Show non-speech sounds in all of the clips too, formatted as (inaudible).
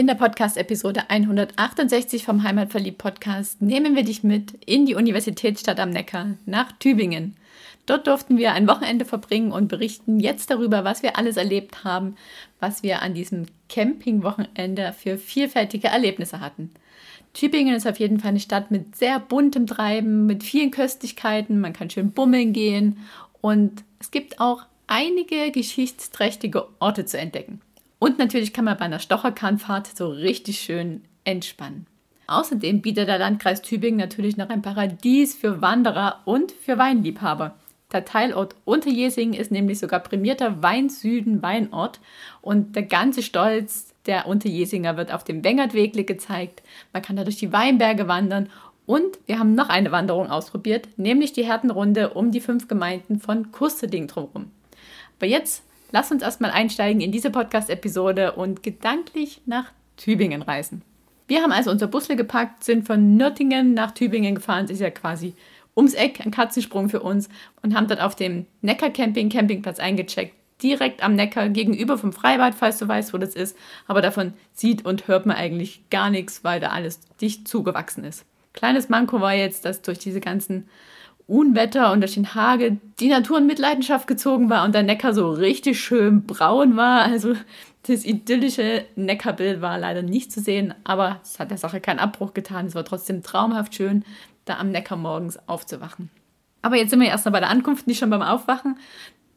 In der Podcast-Episode 168 vom Heimatverliebt-Podcast nehmen wir dich mit in die Universitätsstadt am Neckar nach Tübingen. Dort durften wir ein Wochenende verbringen und berichten jetzt darüber, was wir alles erlebt haben, was wir an diesem Campingwochenende für vielfältige Erlebnisse hatten. Tübingen ist auf jeden Fall eine Stadt mit sehr buntem Treiben, mit vielen Köstlichkeiten, man kann schön bummeln gehen und es gibt auch einige geschichtsträchtige Orte zu entdecken. Und natürlich kann man bei einer Stocherkahnfahrt so richtig schön entspannen. Außerdem bietet der Landkreis Tübingen natürlich noch ein Paradies für Wanderer und für Weinliebhaber. Der Teilort Unterjesingen ist nämlich sogar prämierter Weinsüden-Weinort und der ganze Stolz der Unterjesinger wird auf dem Wengertwegle gezeigt. Man kann da durch die Weinberge wandern und wir haben noch eine Wanderung ausprobiert, nämlich die Härtenrunde um die fünf Gemeinden von Kusterding drumherum. Aber jetzt lass uns erstmal einsteigen in diese Podcast-Episode und gedanklich nach Tübingen reisen. Wir haben also unser Busle gepackt, sind von Nürtingen nach Tübingen gefahren. Das ist ja quasi ums Eck, ein Katzensprung für uns und haben dort auf dem Neckar Camping Campingplatz eingecheckt. Direkt am Neckar gegenüber vom Freibad, falls du weißt, wo das ist. Aber davon sieht und hört man eigentlich gar nichts, weil da alles dicht zugewachsen ist. Kleines Manko war jetzt, dass durch diese ganzen Unwetter und durch den Hagel die Natur in Mitleidenschaft gezogen war und der Neckar so richtig schön braun war. Also das idyllische Neckarbild war leider nicht zu sehen, aber es hat der Sache keinen Abbruch getan. Es war trotzdem traumhaft schön, da am Neckar morgens aufzuwachen. Aber jetzt sind wir erst mal bei der Ankunft, nicht schon beim Aufwachen.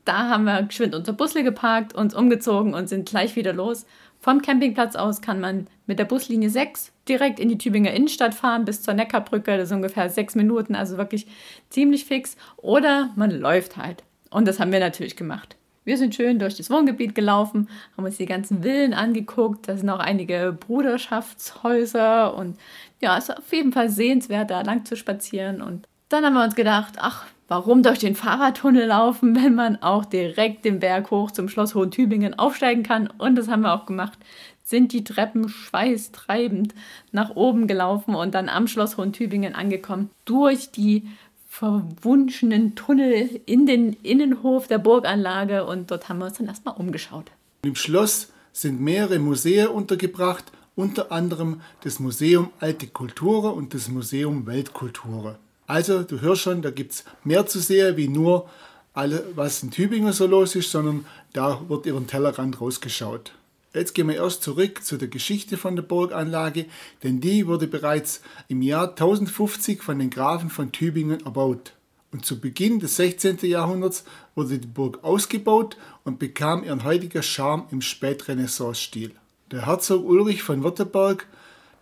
Da haben wir geschwind unser Busle geparkt, uns umgezogen und sind gleich wieder los. Vom Campingplatz aus kann man mit der Buslinie 6 direkt in die Tübinger Innenstadt fahren bis zur Neckarbrücke. Das ist ungefähr sechs Minuten, also wirklich ziemlich fix. Oder man läuft halt. Und das haben wir natürlich gemacht. Wir sind schön durch das Wohngebiet gelaufen, haben uns die ganzen Villen angeguckt. Da sind auch einige Bruderschaftshäuser und ja, es ist auf jeden Fall sehenswert, da lang zu spazieren. Und dann haben wir uns gedacht, ach, warum durch den Fahrradtunnel laufen, (laughs) wenn man auch direkt den Berg hoch zum Schloss Hohen-Tübingen aufsteigen kann? Und das haben wir auch gemacht. Sind die Treppen schweißtreibend nach oben gelaufen und dann am Schloss Hohen-Tübingen angekommen, durch die verwunschenen Tunnel in den Innenhof der Burganlage und dort haben wir uns dann erstmal umgeschaut. Im Schloss sind mehrere Museen untergebracht, unter anderem das Museum Alte Kultur und das Museum Weltkultur. Also, du hörst schon, da gibt es mehr zu sehen, wie nur alle, was in Tübingen so los ist, sondern da wird den Tellerrand rausgeschaut. Jetzt gehen wir erst zurück zu der Geschichte von der Burganlage, denn die wurde bereits im Jahr 1050 von den Grafen von Tübingen erbaut. Und zu Beginn des 16. Jahrhunderts wurde die Burg ausgebaut und bekam ihren heutigen Charme im Spätrenaissance-Stil. Der Herzog Ulrich von Württemberg,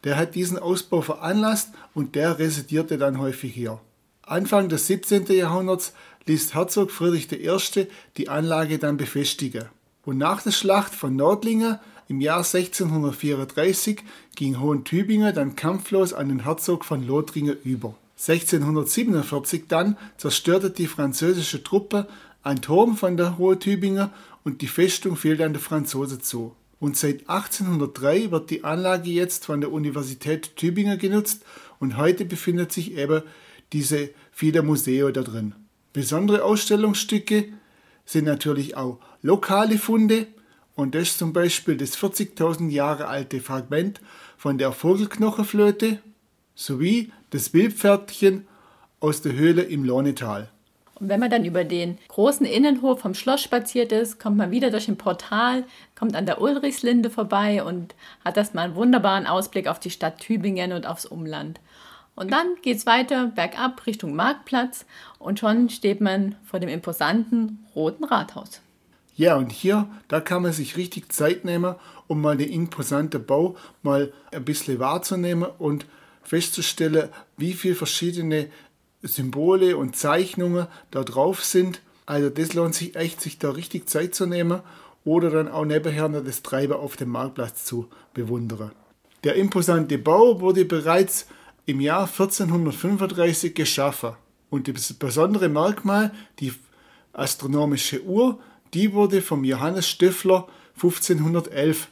der hat diesen Ausbau veranlasst und der residierte dann häufig hier. Anfang des 17. Jahrhunderts ließ Herzog Friedrich I. die Anlage dann befestigen. Und nach der Schlacht von Nordlingen im Jahr 1634 ging Hohen-Tübingen dann kampflos an den Herzog von Lothringen über. 1647 dann zerstörte die französische Truppe ein Turm von der Hohen-Tübingen und die Festung fiel dann der Franzose zu. Und seit 1803 wird die Anlage jetzt von der Universität Tübingen genutzt und heute befindet sich eben diese Fieder Museo da drin. Besondere Ausstellungsstücke sind natürlich auch lokale Funde und das ist zum Beispiel das 40.000 Jahre alte Fragment von der Vogelknochenflöte sowie das Wildpferdchen aus der Höhle im Lohnetal. Und wenn man dann über den großen Innenhof vom Schloss spaziert ist, kommt man wieder durch ein Portal, kommt an der Ulrichslinde vorbei und hat erstmal einen wunderbaren Ausblick auf die Stadt Tübingen und aufs Umland. Und dann geht es weiter bergab Richtung Marktplatz und schon steht man vor dem imposanten Roten Rathaus. Ja, und hier, da kann man sich richtig Zeit nehmen, um mal den imposanten Bau mal ein bisschen wahrzunehmen und festzustellen, wie viele verschiedene Symbole und Zeichnungen da drauf sind. Also das lohnt sich echt, sich da richtig Zeit zu nehmen oder dann auch nebenher noch das Treiber auf dem Marktplatz zu bewundern. Der imposante Bau wurde bereits im Jahr 1435 geschaffen. Und das besondere Merkmal, die astronomische Uhr, die wurde vom Johannes Stöffler 1511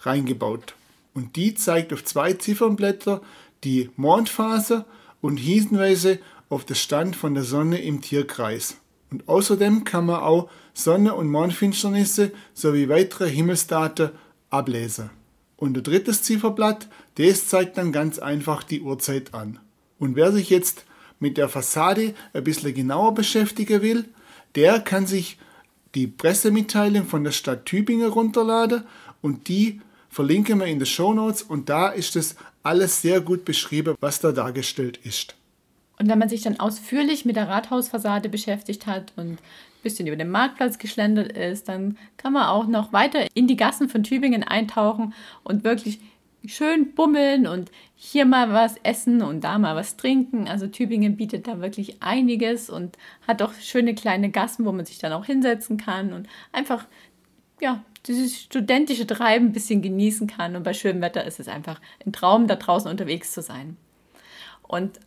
reingebaut. Und die zeigt auf zwei Ziffernblätter die Mondphase und Hinweise auf den Stand von der Sonne im Tierkreis. Und außerdem kann man auch Sonne- und Mondfinsternisse sowie weitere Himmelsdaten ablesen. Und der drittes Zifferblatt, das zeigt dann ganz einfach die Uhrzeit an. Und wer sich jetzt mit der Fassade ein bisschen genauer beschäftigen will, der kann sich die Pressemitteilung von der Stadt Tübingen runterladen und die verlinken wir in den Show Notes und da ist es alles sehr gut beschrieben, was da dargestellt ist. Und wenn man sich dann ausführlich mit der Rathausfassade beschäftigt hat und ein bisschen über den Marktplatz geschlendert ist, dann kann man auch noch weiter in die Gassen von Tübingen eintauchen und wirklich schön bummeln und hier mal was essen und da mal was trinken. Also Tübingen bietet da wirklich einiges und hat auch schöne kleine Gassen, wo man sich dann auch hinsetzen kann und einfach ja, dieses studentische Treiben ein bisschen genießen kann. Und bei schönem Wetter ist es einfach ein Traum, da draußen unterwegs zu sein. Und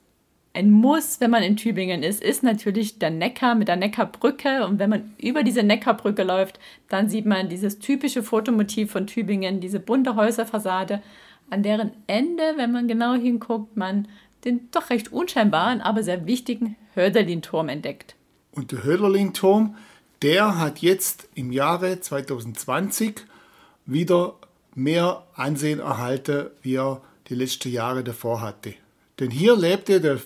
ein Muss, wenn man in Tübingen ist, ist natürlich der Neckar mit der Neckarbrücke. Und wenn man über diese Neckarbrücke läuft, dann sieht man dieses typische Fotomotiv von Tübingen, diese bunte Häuserfassade, an deren Ende, wenn man genau hinguckt, man den doch recht unscheinbaren, aber sehr wichtigen Hörderlin-Turm entdeckt. Und der Hörderlin-Turm, der hat jetzt im Jahre 2020 wieder mehr Ansehen erhalten, wie er die letzten Jahre davor hatte. Denn hier lebte der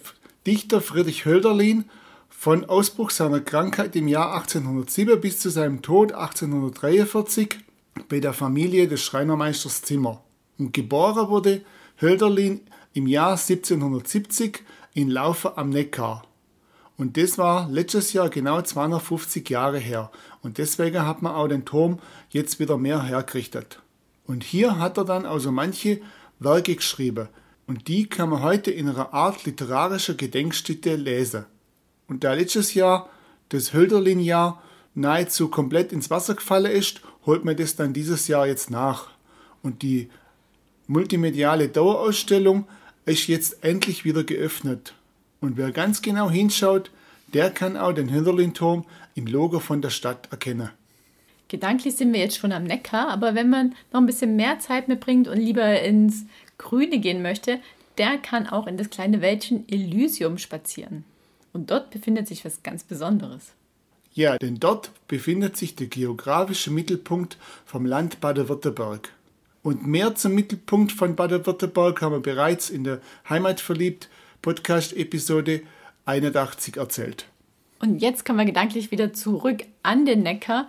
Dichter Friedrich Hölderlin von Ausbruch seiner Krankheit im Jahr 1807 bis zu seinem Tod 1843 bei der Familie des Schreinermeisters Zimmer. Und geboren wurde Hölderlin im Jahr 1770 in Laufe am Neckar. Und das war letztes Jahr genau 250 Jahre her. Und deswegen hat man auch den Turm jetzt wieder mehr hergerichtet. Und hier hat er dann also manche Werke geschrieben. Und die kann man heute in einer Art literarischer Gedenkstätte lesen. Und da letztes Jahr das Hölderlin-Jahr nahezu komplett ins Wasser gefallen ist, holt man das dann dieses Jahr jetzt nach. Und die multimediale Dauerausstellung ist jetzt endlich wieder geöffnet. Und wer ganz genau hinschaut, der kann auch den Hölderlin-Turm im Logo von der Stadt erkennen. Gedanklich sind wir jetzt schon am Neckar, aber wenn man noch ein bisschen mehr Zeit mitbringt und lieber ins Grüne gehen möchte, der kann auch in das kleine Wäldchen Elysium spazieren. Und dort befindet sich was ganz Besonderes. Ja, denn dort befindet sich der geografische Mittelpunkt vom Land Baden-Württemberg. Und mehr zum Mittelpunkt von Baden-Württemberg haben wir bereits in der Heimatverliebt Podcast-Episode 81 erzählt. Und jetzt kommen wir gedanklich wieder zurück an den Neckar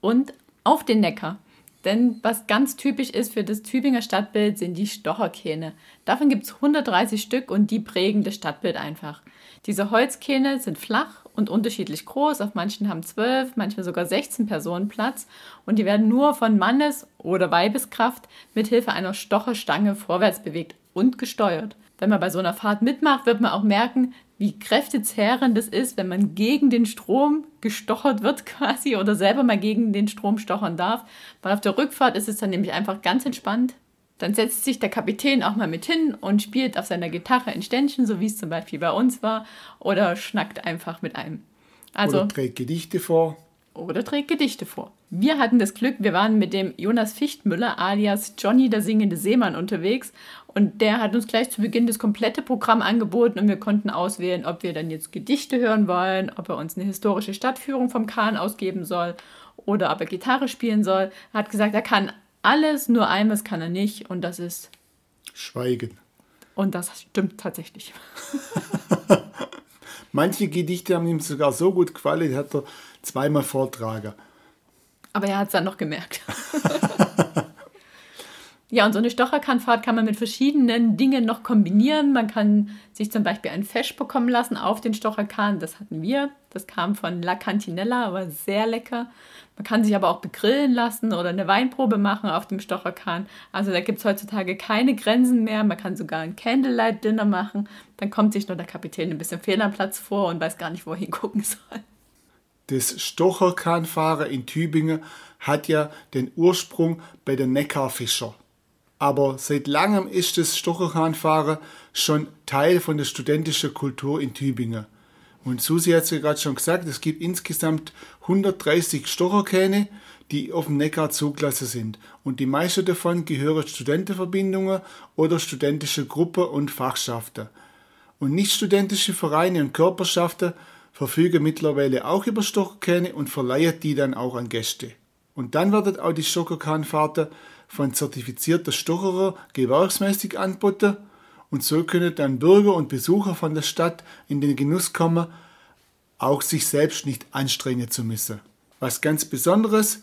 und auf den Neckar. Denn was ganz typisch ist für das Tübinger Stadtbild sind die Stocherkähne. Davon gibt es 130 Stück und die prägen das Stadtbild einfach. Diese Holzkähne sind flach und unterschiedlich groß. Auf manchen haben 12, manchmal sogar 16 Personen Platz. Und die werden nur von Mannes- oder Weibeskraft mit Hilfe einer Stocherstange vorwärts bewegt und gesteuert. Wenn man bei so einer Fahrt mitmacht, wird man auch merken, wie kräftezehrend es ist, wenn man gegen den Strom gestochert wird (laughs) quasi oder selber mal gegen den Strom stochern darf. Weil auf der Rückfahrt ist es dann nämlich einfach ganz entspannt. Dann setzt sich der Kapitän auch mal mit hin und spielt auf seiner Gitarre ein Ständchen, so wie es zum Beispiel bei uns war, oder schnackt einfach mit einem. Also, oder trägt Gedichte vor. Oder trägt Gedichte vor. Wir hatten das Glück, wir waren mit dem Jonas Fichtmüller alias Johnny der singende Seemann unterwegs und der hat uns gleich zu Beginn das komplette Programm angeboten und wir konnten auswählen, ob wir dann jetzt Gedichte hören wollen, ob er uns eine historische Stadtführung vom Kahn ausgeben soll oder ob er Gitarre spielen soll. Er hat gesagt, er kann alles, nur eines kann er nicht und das ist Schweigen. Und das stimmt tatsächlich. (laughs) Manche Gedichte haben ihm sogar so gut gefallen, hat er zweimal vortragen. Aber er hat es dann noch gemerkt. (laughs) Ja, und so eine Stocherkahnfahrt kann man mit verschiedenen Dingen noch kombinieren. Man kann sich zum Beispiel ein Fesch bekommen lassen auf den Stocherkahn. Das hatten wir. Das kam von La Cantinella, aber sehr lecker. Man kann sich aber auch begrillen lassen oder eine Weinprobe machen auf dem Stocherkahn. Also da gibt es heutzutage keine Grenzen mehr. Man kann sogar ein Candlelight-Dinner machen. Dann kommt sich nur der Kapitän ein bisschen fehl am Platz vor und weiß gar nicht, wohin gucken soll. Das Stocherkahnfahren in Tübingen hat ja den Ursprung bei den Neckarfischer. aber seit langem ist das Stocherkahnfahren schon Teil von der studentischen Kultur in Tübingen. Und Susi hat es ja gerade schon gesagt, es gibt insgesamt 130 Stocherkähne, die auf dem Neckar zugelassen sind. Und die meisten davon gehören Studentenverbindungen oder studentische Gruppen und Fachschaften. Und nichtstudentische Vereine und Körperschaften verfügen mittlerweile auch über Stocherkähne und verleihen die dann auch an Gäste. Und dann werden auch die Stocherkahnfahrten von zertifizierter Stocherer gewerksmäßig angeboten und so können dann Bürger und Besucher von der Stadt in den Genuss kommen, auch sich selbst nicht anstrengen zu müssen. Was ganz Besonderes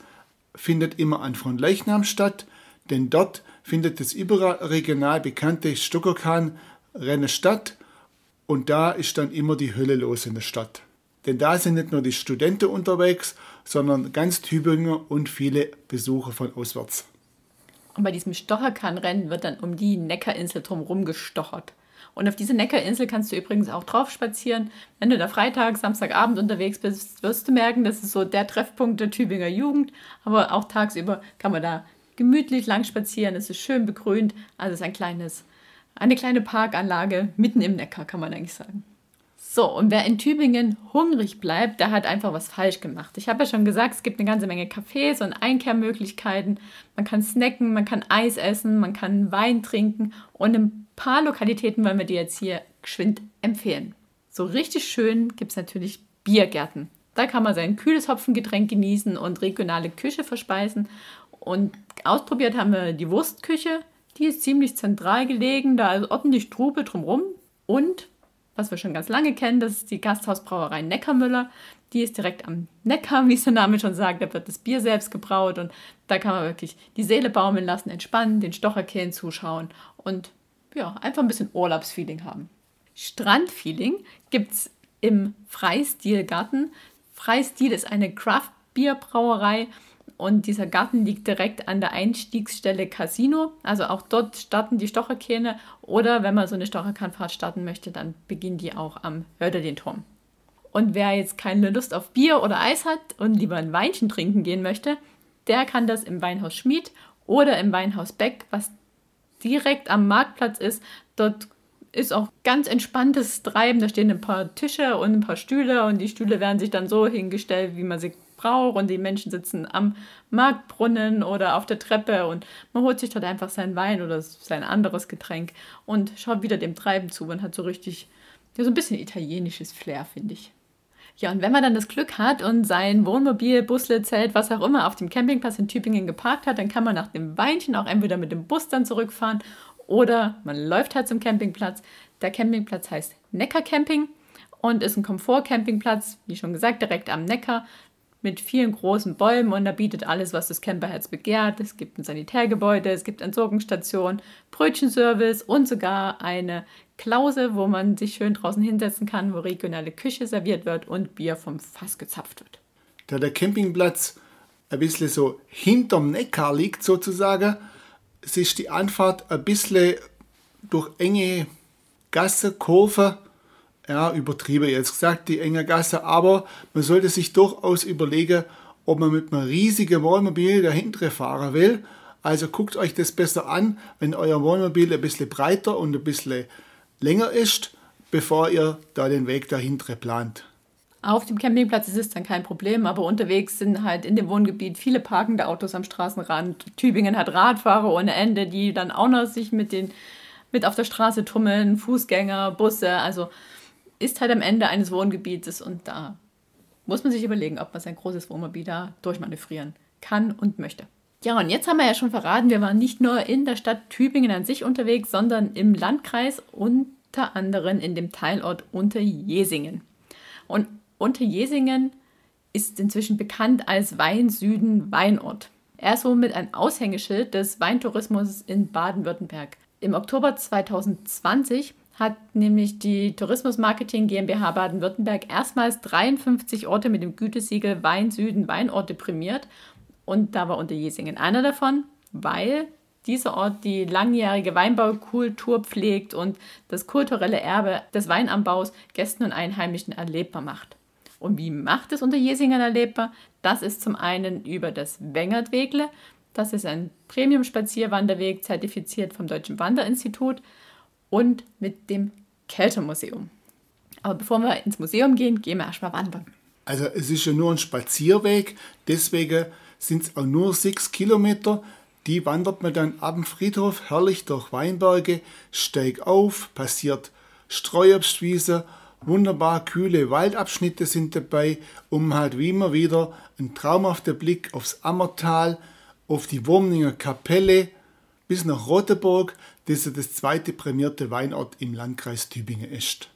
findet immer an Frontleichnam statt, denn dort findet das überregional bekannte Stockerkahn-Rennen statt und da ist dann immer die Hölle los in der Stadt. Denn da sind nicht nur die Studenten unterwegs, sondern ganz Tübingen und viele Besucher von auswärts. Und bei diesem Stocherkahnrennen wird dann um die Neckarinsel drumherum gestochert. Und auf diese Neckarinsel kannst du übrigens auch drauf spazieren. Wenn du da Freitag, Samstagabend unterwegs bist, wirst du merken, das ist so der Treffpunkt der Tübinger Jugend. Aber auch tagsüber kann man da gemütlich lang spazieren. Es ist schön begrünt. Also es ist ein kleines, eine kleine Parkanlage mitten im Neckar, kann man eigentlich sagen. So, und wer in Tübingen hungrig bleibt, der hat einfach was falsch gemacht. Ich habe ja schon gesagt, es gibt eine ganze Menge Cafés und Einkehrmöglichkeiten. Man kann snacken, man kann Eis essen, man kann Wein trinken und ein paar Lokalitäten wollen wir dir jetzt hier geschwind empfehlen. So richtig schön gibt es natürlich Biergärten. Da kann man sein kühles Hopfengetränk genießen und regionale Küche verspeisen. Und ausprobiert haben wir die Wurstküche. Die ist ziemlich zentral gelegen, da ist ordentlich Trubel drumherum. Und was wir schon ganz lange kennen, das ist die Gasthausbrauerei Neckarmüller. Die ist direkt am Neckar, wie es der Name schon sagt. Da wird das Bier selbst gebraut und da kann man wirklich die Seele baumeln lassen, entspannen, den Stocherkähnen zuschauen und ja, einfach ein bisschen Urlaubsfeeling haben. Strandfeeling gibt es im Freistilgarten. Freistil ist eine Craft-Bier-Brauerei und dieser Garten liegt direkt an der Einstiegsstelle Casino. Also auch dort starten die Stocherkähne. Oder wenn man so eine Stocherkahnfahrt starten möchte, dann beginnen die auch am Hörderlin-Turm. Und wer jetzt keine Lust auf Bier oder Eis hat und lieber ein Weinchen trinken gehen möchte, der kann das im Weinhaus Schmied oder im Weinhaus Beck, was direkt am Marktplatz ist. Dort ist auch ganz entspanntes Treiben. Da stehen ein paar Tische und ein paar Stühle und die Stühle werden sich dann so hingestellt, wie man sie braucht und die Menschen sitzen am Marktbrunnen oder auf der Treppe und man holt sich dort einfach seinen Wein oder sein anderes Getränk und schaut wieder dem Treiben zu. Man hat so richtig, ja, so ein bisschen italienisches Flair, finde ich. Ja, und wenn man dann das Glück hat und sein Wohnmobil, Busle, Zelt, was auch immer auf dem Campingplatz in Tübingen geparkt hat, dann kann man nach dem Weinchen auch entweder mit dem Bus dann zurückfahren oder man läuft halt zum Campingplatz. Der Campingplatz heißt Neckar Camping und ist ein Komfort-Campingplatz, wie schon gesagt, direkt am Neckar mit vielen großen Bäumen und da bietet alles, was das Camperherz begehrt. Es gibt ein Sanitärgebäude, es gibt Entsorgungsstation, Brötchenservice und sogar eine Klause, wo man sich schön draußen hinsetzen kann, wo regionale Küche serviert wird und Bier vom Fass gezapft wird. Da der Campingplatz ein bisschen so hinterm Neckar liegt sozusagen, ist die Anfahrt ein bisschen durch enge Gasse, Kurve ja, übertrieben jetzt gesagt, die enge Gasse, aber man sollte sich durchaus überlegen, ob man mit einem riesigen Wohnmobil dahinter fahren will. Also guckt euch das besser an, wenn euer Wohnmobil ein bisschen breiter und ein bisschen länger ist, bevor ihr da den Weg dahinter plant. Auf dem Campingplatz ist es dann kein Problem, aber unterwegs sind halt in dem Wohngebiet viele parkende Autos am Straßenrand. Tübingen hat Radfahrer ohne Ende, die dann auch noch sich mit den mit auf der Straße tummeln, Fußgänger, Busse, also ist halt am Ende eines Wohngebietes und da muss man sich überlegen, ob man sein großes Wohnmobil da durchmanövrieren kann und möchte. Ja, und jetzt haben wir ja schon verraten, wir waren nicht nur in der Stadt Tübingen an sich unterwegs, sondern im Landkreis, unter anderem in dem Teilort Unterjesingen. Und Unterjesingen ist inzwischen bekannt als Weinsüden Weinort. Er ist somit ein Aushängeschild des Weintourismus in Baden-Württemberg. Im Oktober 2020 hat nämlich die Tourismusmarketing GmbH Baden-Württemberg erstmals 53 Orte mit dem Gütesiegel Wein Süden Weinorte prämiert. Und da war Unterjesingen einer davon, weil dieser Ort die langjährige Weinbaukultur pflegt und das kulturelle Erbe des Weinanbaus Gästen und Einheimischen erlebbar macht. Und wie macht es Unterjesingen erlebbar? Das ist zum einen über das Wengertwegle. Das ist ein Premium-Spazierwanderweg, zertifiziert vom Deutschen Wanderinstitut und mit dem Kältermuseum. Aber bevor wir ins Museum gehen, gehen wir erstmal wandern. Also es ist ja nur ein Spazierweg, deswegen sind es auch nur sechs Kilometer. Die wandert man dann ab dem Friedhof herrlich durch Weinberge, steigt auf, passiert Streuobstwiese, wunderbar kühle Waldabschnitte sind dabei, um halt wie immer wieder ein traumhafter Blick aufs Ammertal, auf die Wurmninger Kapelle bis nach Roteburg, das das zweite prämierte Weinort im Landkreis Tübingen ist.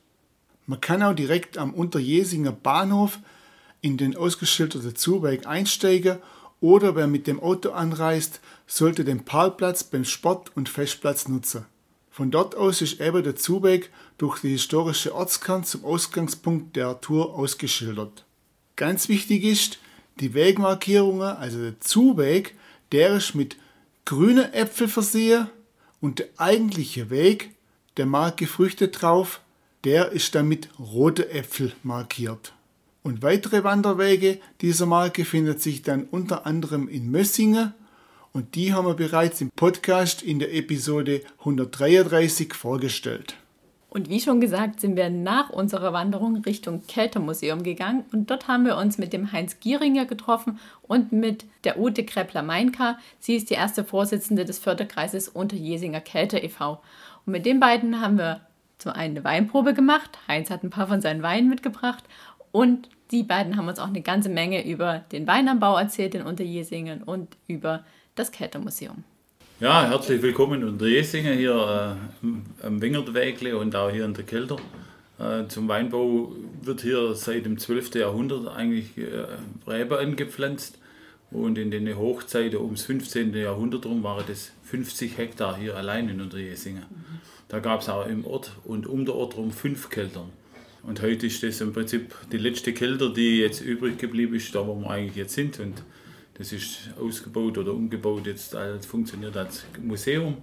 Man kann auch direkt am Unterjesinger Bahnhof in den ausgeschilderten Zuweg einsteigen oder wer mit dem Auto anreist, sollte den Parkplatz beim Sport- und Festplatz nutzen. Von dort aus ist eben der Zuweg durch die historische Ortskern zum Ausgangspunkt der Tour ausgeschildert. Ganz wichtig ist, die Wegmarkierungen, also der Zuweg, der ist mit grünen Äpfel versehen und der eigentliche Weg, der Marke Früchte drauf, der ist dann mit rote Äpfel markiert. Und weitere Wanderwege dieser Marke finden sich dann unter anderem in Mössingen und die haben wir bereits im Podcast in der Episode 133 vorgestellt. Und wie schon gesagt, sind wir nach unserer Wanderung Richtung Kältermuseum gegangen und dort haben wir uns mit dem Heinz Gieringer getroffen und mit der Ute Kreppler-Meinka. Sie ist die erste Vorsitzende des Förderkreises Unterjesinger Kälte e.V. Und mit den beiden haben wir zum einen eine Weinprobe gemacht. Heinz hat ein paar von seinen Weinen mitgebracht und die beiden haben uns auch eine ganze Menge über den Weinanbau erzählt in Unterjesingen und über das Kältermuseum. Ja, herzlich willkommen in Unterjesingen hier äh, am Wingertwägle und auch hier in der Kelter. Äh, zum Weinbau wird hier seit dem 12. Jahrhundert eigentlich äh, Rebe angepflanzt und in den Hochzeiten ums 15. Jahrhundert rum waren das 50 Hektar hier allein in Unterjesingen. Da gab es auch im Ort und um der Ort rum fünf Keltern. Und heute ist das im Prinzip die letzte Kelter, die jetzt übrig geblieben ist, da wo wir eigentlich jetzt sind. Und das ist ausgebaut oder umgebaut, jetzt als, funktioniert als Museum.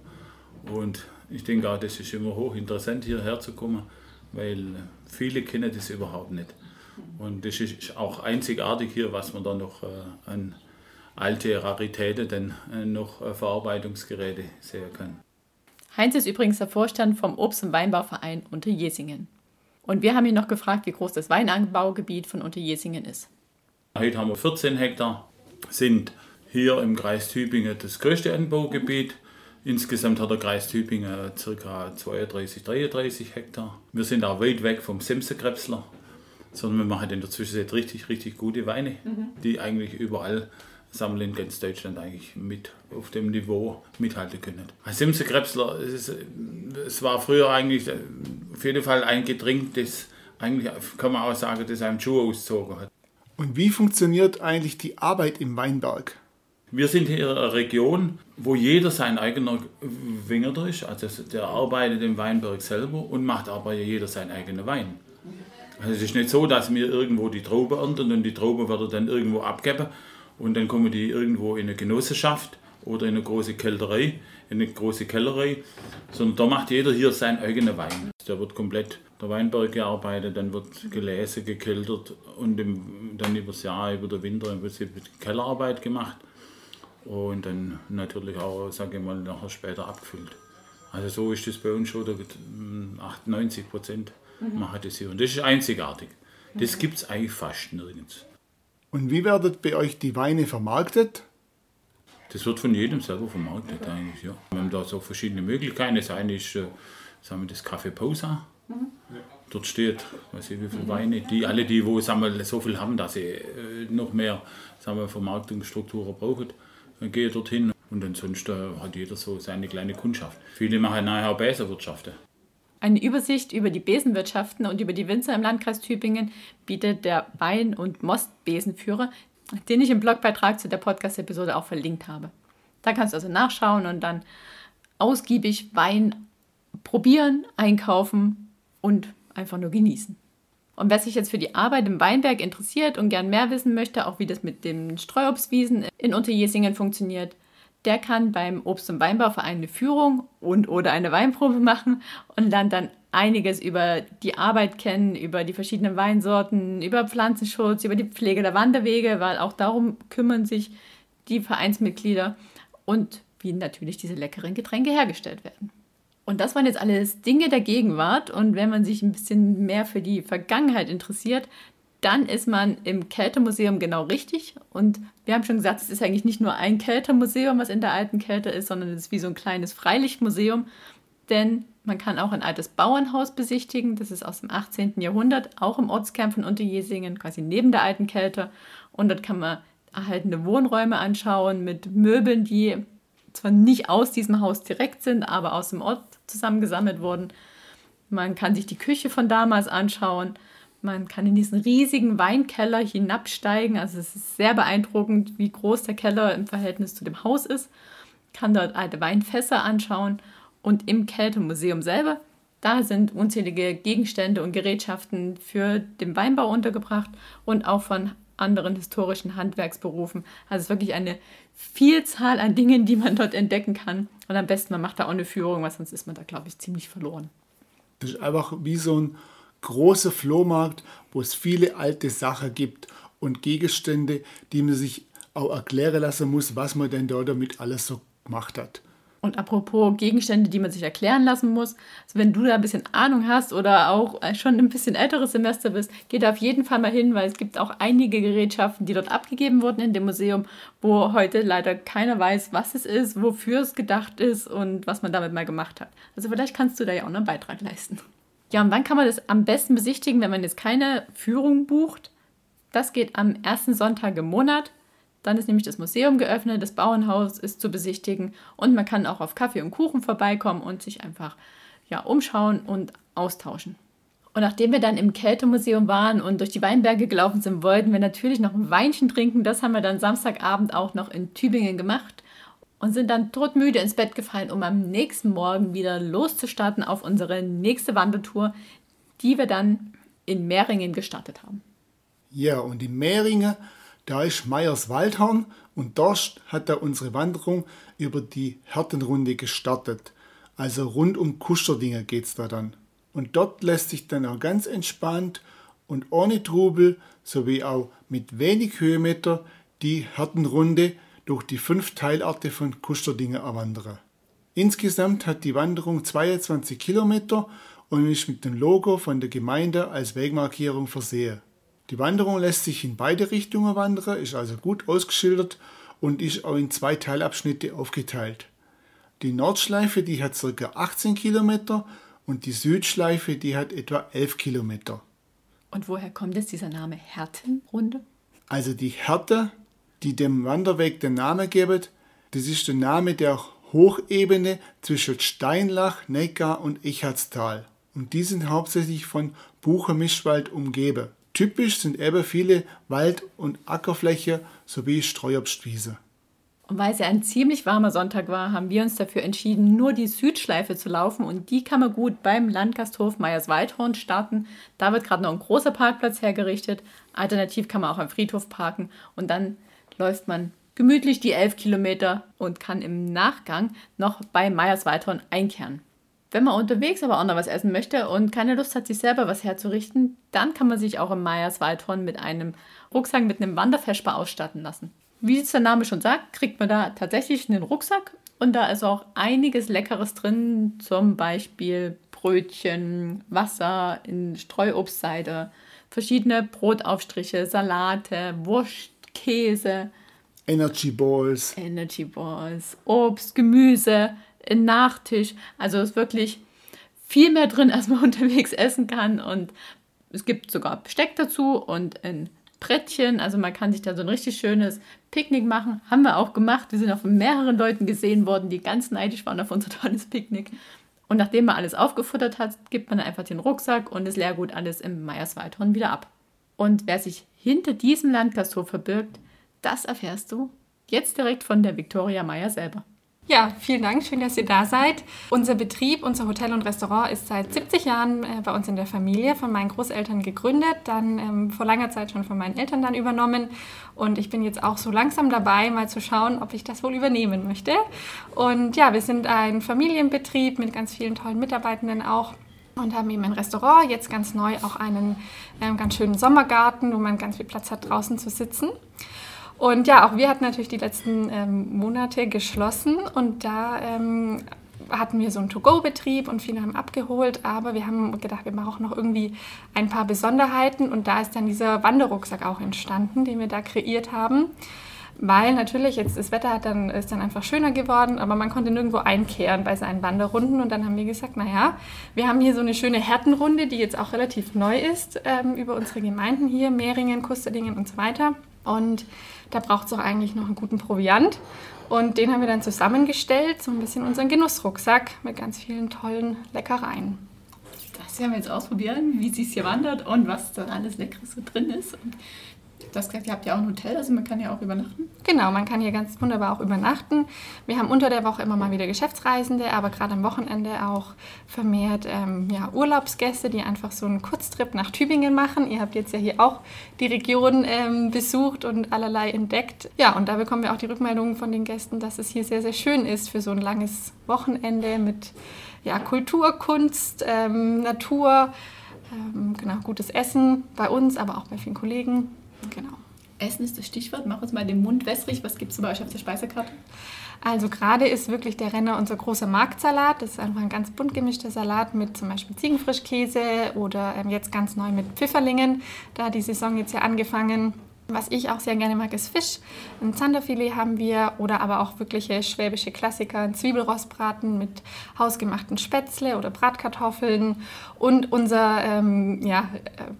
Und ich denke auch, das ist immer hochinteressant, hierher zu kommen, weil viele kennen das überhaupt nicht. Und das ist auch einzigartig hier, was man da noch äh, an alte Raritäten, dann äh, noch Verarbeitungsgeräte sehen kann. Heinz ist übrigens der Vorstand vom Obst- und Weinbauverein Unterjesingen. Und wir haben ihn noch gefragt, wie groß das Weinanbaugebiet von Unterjesingen ist. Heute haben wir 14 Hektar sind hier im Kreis Tübingen das größte Anbaugebiet. Insgesamt hat der Kreis Tübingen ca. 32, 33 Hektar. Wir sind auch weit weg vom Simsekrebsler, sondern wir machen in der Zwischenzeit richtig, richtig gute Weine, mhm. die eigentlich überall sammeln in ganz Deutschland eigentlich mit auf dem Niveau mithalten können. Simsekrebsler, es, es war früher eigentlich auf jeden Fall ein Getränk, das eigentlich, kann man auch sagen, das einem Schuh ausgezogen hat. Und wie funktioniert eigentlich die Arbeit im Weinberg? Wir sind hier eine Region, wo jeder sein eigener Wingerter ist. Also der arbeitet im Weinberg selber und macht aber jeder seinen eigenen Wein. Also es ist nicht so, dass wir irgendwo die Traube ernten und die Traube wird dann irgendwo abgeben und dann kommen die irgendwo in eine Genossenschaft oder in eine große Kälterei, in eine große Kellerei, sondern da macht jeder hier seinen eigenen Wein. Der wird komplett der Weinberg gearbeitet, dann wird gelesen, gekeltert und im, dann über das Jahr, über den Winter im Prinzip Kellerarbeit gemacht und dann natürlich auch, sage ich mal, nachher später abgefüllt. Also so ist das bei uns schon, 98 Prozent mhm. machen das hier und das ist einzigartig. Das gibt es eigentlich fast nirgends. Und wie werden bei euch die Weine vermarktet? Das wird von jedem selber vermarktet eigentlich, ja. Wir haben da so verschiedene Möglichkeiten. Das eine ist, äh, sagen wir, das Café Pausa. Mhm. Dort steht, weiß ich wie viele Weine, die alle die, wo sagen wir, so viel haben, dass sie äh, noch mehr sagen wir, Vermarktungsstrukturen brauchen, dann gehe ich dorthin. Und ansonsten hat jeder so seine kleine Kundschaft. Viele machen nachher auch Besenwirtschaften. Eine Übersicht über die Besenwirtschaften und über die Winzer im Landkreis Tübingen bietet der Wein- und Mostbesenführer, den ich im Blogbeitrag zu der Podcast-Episode auch verlinkt habe. Da kannst du also nachschauen und dann ausgiebig Wein probieren, einkaufen und einfach nur genießen. Und wer sich jetzt für die Arbeit im Weinberg interessiert und gern mehr wissen möchte, auch wie das mit den Streuobstwiesen in Unterjesingen funktioniert, der kann beim Obst- und Weinbauverein eine Führung und oder eine Weinprobe machen und lernt dann einiges über die Arbeit kennen, über die verschiedenen Weinsorten, über Pflanzenschutz, über die Pflege der Wanderwege, weil auch darum kümmern sich die Vereinsmitglieder. und wie natürlich diese leckeren Getränke hergestellt werden. Und das waren jetzt alles Dinge der Gegenwart. Und wenn man sich ein bisschen mehr für die Vergangenheit interessiert, dann ist man im Kältemuseum genau richtig. Und wir haben schon gesagt, es ist eigentlich nicht nur ein Kältemuseum, was in der alten Kälte ist, sondern es ist wie so ein kleines Freilichtmuseum. Denn man kann auch ein altes Bauernhaus besichtigen. Das ist aus dem 18. Jahrhundert, auch im Ortskern von Unterjesingen, quasi neben der alten Kälte. Und dort kann man erhaltene Wohnräume anschauen mit Möbeln, die zwar nicht aus diesem Haus direkt sind, aber aus dem Ort zusammengesammelt wurden. Man kann sich die Küche von damals anschauen. Man kann in diesen riesigen Weinkeller hinabsteigen. Also es ist sehr beeindruckend, wie groß der Keller im Verhältnis zu dem Haus ist. Kann dort alte Weinfässer anschauen. Und im Kältemuseum selber, da sind unzählige Gegenstände und Gerätschaften für den Weinbau untergebracht und auch von anderen historischen Handwerksberufen. Also es ist wirklich eine Vielzahl an Dingen, die man dort entdecken kann. Und am besten, man macht da auch eine Führung, weil sonst ist man da, glaube ich, ziemlich verloren. Das ist einfach wie so ein großer Flohmarkt, wo es viele alte Sachen gibt und Gegenstände, die man sich auch erklären lassen muss, was man denn da damit alles so gemacht hat. Und apropos Gegenstände, die man sich erklären lassen muss, also wenn du da ein bisschen Ahnung hast oder auch schon ein bisschen älteres Semester bist, geh da auf jeden Fall mal hin, weil es gibt auch einige Gerätschaften, die dort abgegeben wurden in dem Museum, wo heute leider keiner weiß, was es ist, wofür es gedacht ist und was man damit mal gemacht hat. Also vielleicht kannst du da ja auch einen Beitrag leisten. Ja, und wann kann man das am besten besichtigen, wenn man jetzt keine Führung bucht? Das geht am ersten Sonntag im Monat dann ist nämlich das Museum geöffnet, das Bauernhaus ist zu besichtigen und man kann auch auf Kaffee und Kuchen vorbeikommen und sich einfach ja, umschauen und austauschen. Und nachdem wir dann im Kältemuseum waren und durch die Weinberge gelaufen sind, wollten wir natürlich noch ein Weinchen trinken. Das haben wir dann Samstagabend auch noch in Tübingen gemacht und sind dann todmüde ins Bett gefallen, um am nächsten Morgen wieder loszustarten auf unsere nächste Wandertour, die wir dann in Mehringen gestartet haben. Ja, und in Mehringen da ist Meyers Waldhorn und dort hat er unsere Wanderung über die Härtenrunde gestartet. Also rund um Kusterdinger geht's da dann. Und dort lässt sich dann auch ganz entspannt und ohne Trubel sowie auch mit wenig Höhenmeter die Härtenrunde durch die fünf Teilarten von Kusterdinger erwandern. Insgesamt hat die Wanderung 22 Kilometer und ist mit dem Logo von der Gemeinde als Wegmarkierung versehen. Die Wanderung lässt sich in beide Richtungen wandern, ist also gut ausgeschildert und ist auch in zwei Teilabschnitte aufgeteilt. Die Nordschleife, die hat ca. 18 Kilometer und die Südschleife, die hat etwa 11 Kilometer. Und woher kommt jetzt dieser Name Härtenrunde? Also die Härte, die dem Wanderweg den Namen gibt, das ist der Name der Hochebene zwischen Steinlach, Neckar und Echardstal. Und die sind hauptsächlich von Buchermischwald umgeben. Typisch sind eben viele Wald- und Ackerfläche sowie Streuobstwiese. Und weil es ja ein ziemlich warmer Sonntag war, haben wir uns dafür entschieden, nur die Südschleife zu laufen und die kann man gut beim Landgasthof Meyers-Waldhorn starten. Da wird gerade noch ein großer Parkplatz hergerichtet. Alternativ kann man auch am Friedhof parken und dann läuft man gemütlich die elf Kilometer und kann im Nachgang noch bei Meyers-Waldhorn einkehren. Wenn man unterwegs aber auch noch was essen möchte und keine Lust hat, sich selber was herzurichten, dann kann man sich auch im Meyers Waldhorn mit einem Rucksack mit einem Wanderfeschbar ausstatten lassen. Wie es der Name schon sagt, kriegt man da tatsächlich einen Rucksack und da ist auch einiges Leckeres drin, zum Beispiel Brötchen, Wasser in Streuobstseide, verschiedene Brotaufstriche, Salate, Wurst, Käse. Energy Balls. Energy Balls, Obst, Gemüse, ein Nachtisch. Also ist wirklich viel mehr drin, (laughs) als man unterwegs essen kann. Und es gibt sogar Besteck dazu und ein Brettchen. Also man kann sich da so ein richtig schönes Picknick machen. Haben wir auch gemacht. Wir sind auch von mehreren Leuten gesehen worden, die ganz neidisch waren auf unser (laughs) tolles Picknick. Und nachdem man alles aufgefuttert hat, gibt man einfach den Rucksack und das Leergut alles im Meierswaldhorn wieder ab. Und wer sich hinter diesem Landgasthof verbirgt, das erfährst du jetzt direkt von der Viktoria Meier selber. Ja, vielen Dank. Schön, dass ihr da seid. Unser Betrieb, unser Hotel und Restaurant ist seit 70 Jahren äh, bei uns in der Familie von meinen Großeltern gegründet, dann ähm, vor langer Zeit schon von meinen Eltern dann übernommen. Und ich bin jetzt auch so langsam dabei, mal zu schauen, ob ich das wohl übernehmen möchte. Und ja, wir sind ein Familienbetrieb mit ganz vielen tollen Mitarbeitenden auch und haben eben ein Restaurant, jetzt ganz neu auch einen ähm, ganz schönen Sommergarten, wo man ganz viel Platz hat, draußen zu sitzen. Und ja, auch wir hatten natürlich die letzten ähm, Monate geschlossen und da ähm, hatten wir so einen To-Go-Betrieb und viele haben abgeholt, aber wir haben gedacht, wir brauchen noch irgendwie ein paar Besonderheiten und da ist dann dieser Wanderrucksack auch entstanden, den wir da kreiert haben. Weil natürlich jetzt das Wetter hat dann, ist dann einfach schöner geworden, aber man konnte nirgendwo einkehren bei seinen Wanderrunden. Und dann haben wir gesagt, naja, wir haben hier so eine schöne Härtenrunde, die jetzt auch relativ neu ist ähm, über unsere Gemeinden hier, Mehringen, Kusterdingen und so weiter. Und da braucht es auch eigentlich noch einen guten Proviant. Und den haben wir dann zusammengestellt, so ein bisschen unseren Genussrucksack mit ganz vielen tollen Leckereien. Das werden wir jetzt ausprobieren, wie sie es hier wandert und was da alles Leckeres so drin ist. Und Du hast gesagt, ihr habt ja auch ein Hotel, also man kann ja auch übernachten. Genau, man kann hier ganz wunderbar auch übernachten. Wir haben unter der Woche immer mal wieder Geschäftsreisende, aber gerade am Wochenende auch vermehrt ähm, ja, Urlaubsgäste, die einfach so einen Kurztrip nach Tübingen machen. Ihr habt jetzt ja hier auch die Region ähm, besucht und allerlei entdeckt. Ja, und da bekommen wir auch die Rückmeldungen von den Gästen, dass es hier sehr, sehr schön ist für so ein langes Wochenende mit ja, Kultur, Kunst, ähm, Natur. Ähm, genau, gutes Essen bei uns, aber auch bei vielen Kollegen. Genau. Essen ist das Stichwort. Mach uns mal den Mund wässrig. Was gibt es bei euch auf der Speisekarte? Also gerade ist wirklich der Renner unser großer Marktsalat. Das ist einfach ein ganz bunt gemischter Salat mit zum Beispiel Ziegenfrischkäse oder ähm, jetzt ganz neu mit Pfifferlingen. Da die Saison jetzt ja angefangen. Was ich auch sehr gerne mag, ist Fisch. Ein Zanderfilet haben wir oder aber auch wirkliche schwäbische Klassiker, ein Zwiebelrostbraten mit hausgemachten Spätzle oder Bratkartoffeln und unser ähm, ja, äh,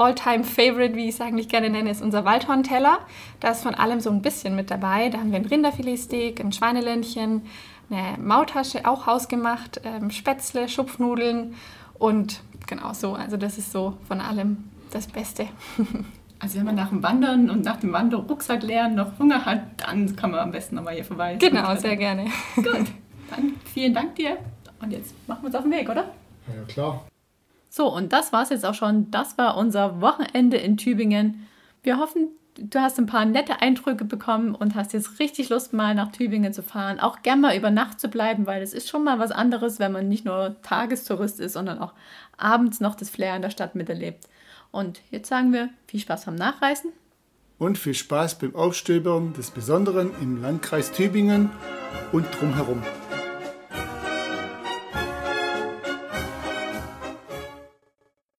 All-Time-Favorite, wie ich es eigentlich gerne nenne, ist unser Waldhornteller. Da ist von allem so ein bisschen mit dabei. Da haben wir ein Rinderfiletsteak, ein Schweineländchen, eine Maultasche, auch hausgemacht, ähm, Spätzle, Schupfnudeln und genau so. Also das ist so von allem das Beste. (laughs) Also wenn man nach dem Wandern und nach dem Wanderrucksack leeren noch Hunger hat, dann kann man am besten nochmal hier vorbei. Genau, sehr gerne. Gut, dann vielen Dank dir und jetzt machen wir uns auf den Weg, oder? Ja, klar. So, und das war es jetzt auch schon. Das war unser Wochenende in Tübingen. Wir hoffen, du hast ein paar nette Eindrücke bekommen und hast jetzt richtig Lust, mal nach Tübingen zu fahren. Auch gern mal über Nacht zu bleiben, weil es ist schon mal was anderes, wenn man nicht nur Tagestourist ist, sondern auch abends noch das Flair in der Stadt miterlebt. Und jetzt sagen wir viel Spaß beim Nachreisen. Und viel Spaß beim Aufstöbern des Besonderen im Landkreis Tübingen und drumherum.